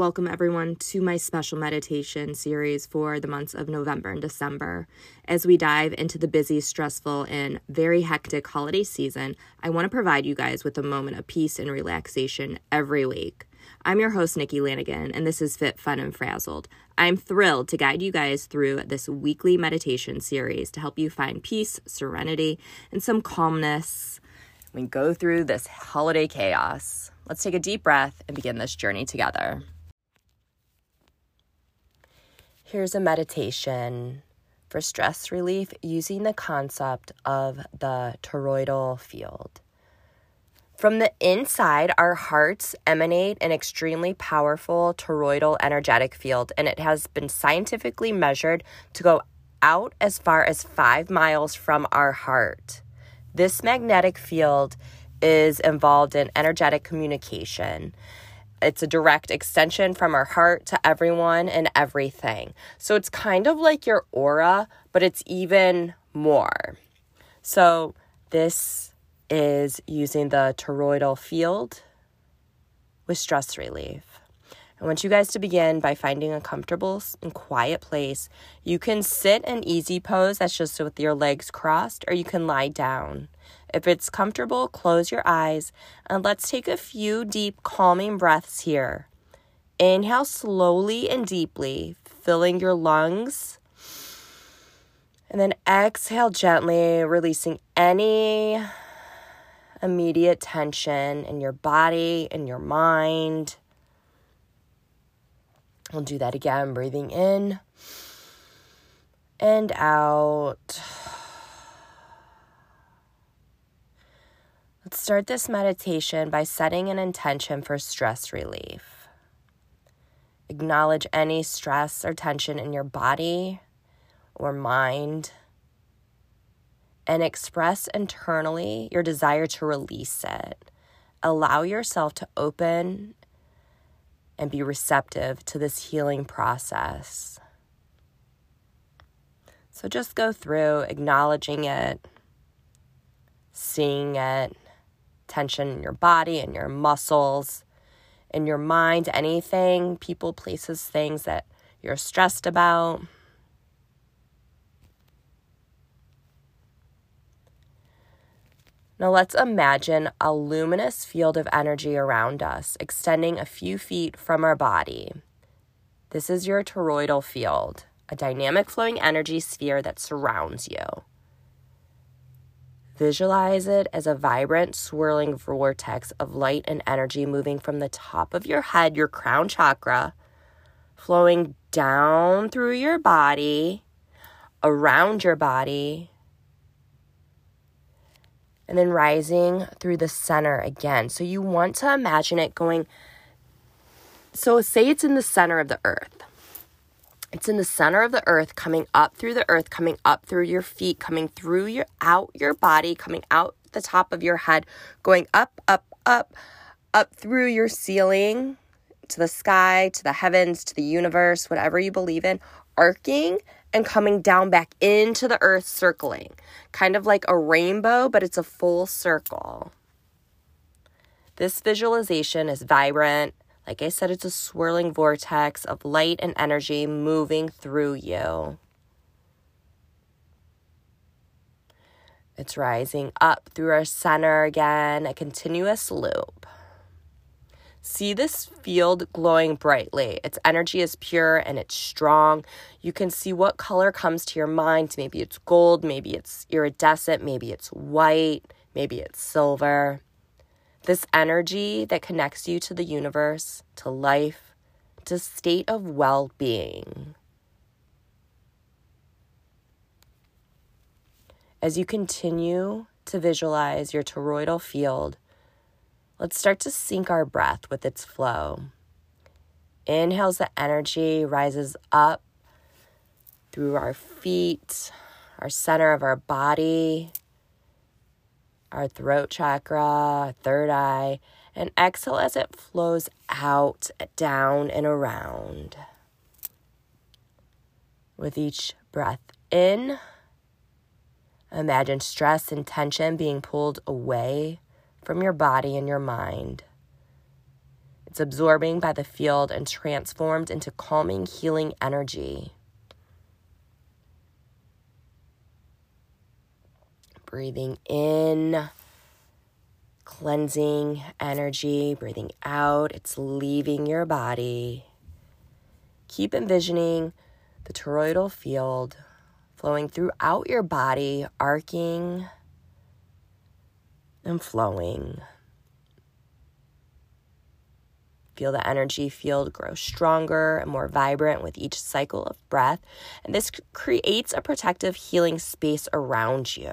welcome everyone to my special meditation series for the months of November and December. As we dive into the busy, stressful, and very hectic holiday season, I want to provide you guys with a moment of peace and relaxation every week. I'm your host, Nikki Lanigan, and this is Fit, Fun, and Frazzled. I'm thrilled to guide you guys through this weekly meditation series to help you find peace, serenity, and some calmness. We go through this holiday chaos. Let's take a deep breath and begin this journey together. Here's a meditation for stress relief using the concept of the toroidal field. From the inside, our hearts emanate an extremely powerful toroidal energetic field, and it has been scientifically measured to go out as far as five miles from our heart. This magnetic field is involved in energetic communication it's a direct extension from our heart to everyone and everything. So it's kind of like your aura, but it's even more. So this is using the toroidal field with stress relief. I want you guys to begin by finding a comfortable and quiet place. You can sit in easy pose, that's just with your legs crossed, or you can lie down. If it's comfortable, close your eyes and let's take a few deep, calming breaths here. Inhale slowly and deeply, filling your lungs. And then exhale gently, releasing any immediate tension in your body, in your mind. We'll do that again, breathing in and out. Let's start this meditation by setting an intention for stress relief. Acknowledge any stress or tension in your body or mind and express internally your desire to release it. Allow yourself to open and be receptive to this healing process. So just go through acknowledging it, seeing it, tension in your body and your muscles, in your mind, anything, people, places, things that you're stressed about. Now let's imagine a luminous field of energy around us, extending a few feet from our body. This is your toroidal field, a dynamic flowing energy sphere that surrounds you. Visualize it as a vibrant, swirling vortex of light and energy moving from the top of your head, your crown chakra, flowing down through your body, around your body, and then rising through the center again. So you want to imagine it going. So, say it's in the center of the earth. It's in the center of the earth, coming up through the earth, coming up through your feet, coming through your out your body, coming out the top of your head, going up, up, up, up through your ceiling to the sky, to the heavens, to the universe, whatever you believe in, arcing and coming down back into the earth, circling. Kind of like a rainbow, but it's a full circle. This visualization is vibrant like I said, it's a swirling vortex of light and energy moving through you. It's rising up through our center again, a continuous loop. See this field glowing brightly. Its energy is pure and it's strong. You can see what color comes to your mind. Maybe it's gold, maybe it's iridescent, maybe it's white, maybe it's silver. This energy that connects you to the universe, to life, to state of well being. As you continue to visualize your toroidal field, let's start to sync our breath with its flow. Inhales the energy rises up through our feet, our center of our body, our throat chakra, third eye, and exhale as it flows out, down, and around. With each breath in, imagine stress and tension being pulled away from your body and your mind. It's absorbing by the field and transformed into calming, healing energy. Breathing in, cleansing energy. Breathing out, it's leaving your body. Keep envisioning the toroidal field flowing throughout your body, arcing and flowing. Feel the energy field grow stronger and more vibrant with each cycle of breath. And this creates a protective, healing space around you.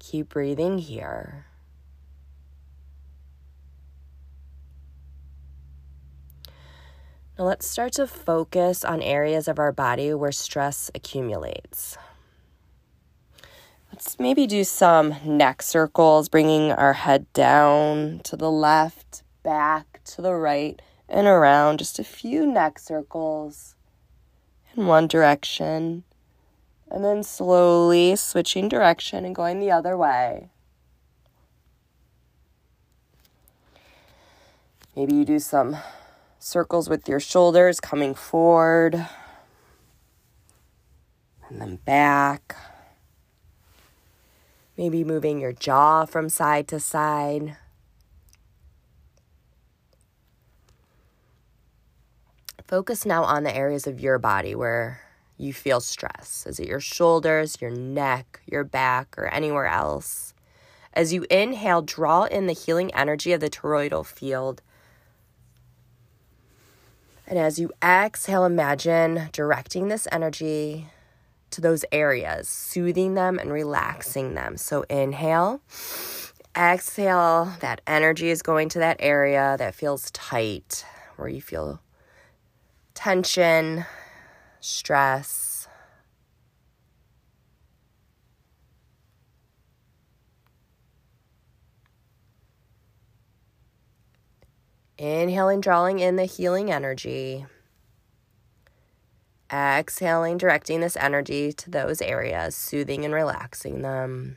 Keep breathing here. Now let's start to focus on areas of our body where stress accumulates. Let's maybe do some neck circles, bringing our head down to the left, back to the right, and around. Just a few neck circles in one direction. And then slowly switching direction and going the other way. Maybe you do some circles with your shoulders coming forward and then back. Maybe moving your jaw from side to side. Focus now on the areas of your body where you feel stress. Is it your shoulders, your neck, your back, or anywhere else? As you inhale, draw in the healing energy of the toroidal field and as you exhale, imagine directing this energy to those areas, soothing them and relaxing them. So inhale, exhale, that energy is going to that area that feels tight, where you feel tension, stress. Inhaling, drawing in the healing energy. Exhaling, directing this energy to those areas, soothing and relaxing them.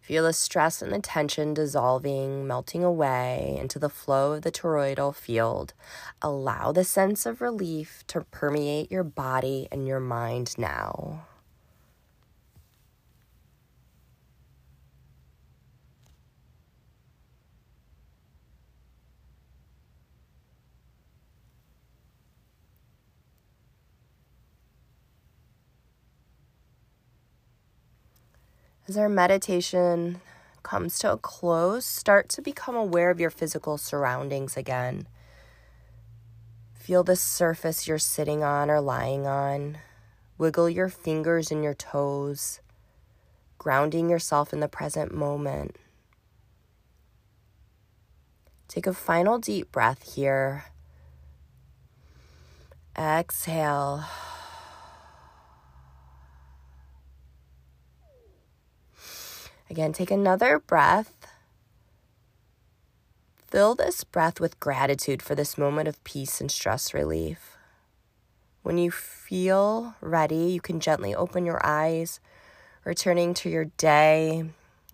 Feel the stress and the tension dissolving, melting away into the flow of the toroidal field. Allow the sense of relief to permeate your body and your mind now. As our meditation comes to a close, start to become aware of your physical surroundings again. Feel the surface you're sitting on or lying on. Wiggle your fingers and your toes, grounding yourself in the present moment. Take a final deep breath here. Exhale. Again, take another breath. Fill this breath with gratitude for this moment of peace and stress relief. When you feel ready, you can gently open your eyes, returning to your day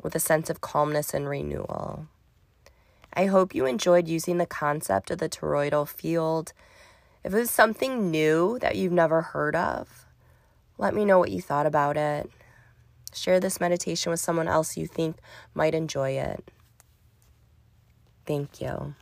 with a sense of calmness and renewal. I hope you enjoyed using the concept of the toroidal field. If it was something new that you've never heard of, let me know what you thought about it. Share this meditation with someone else you think might enjoy it. Thank you.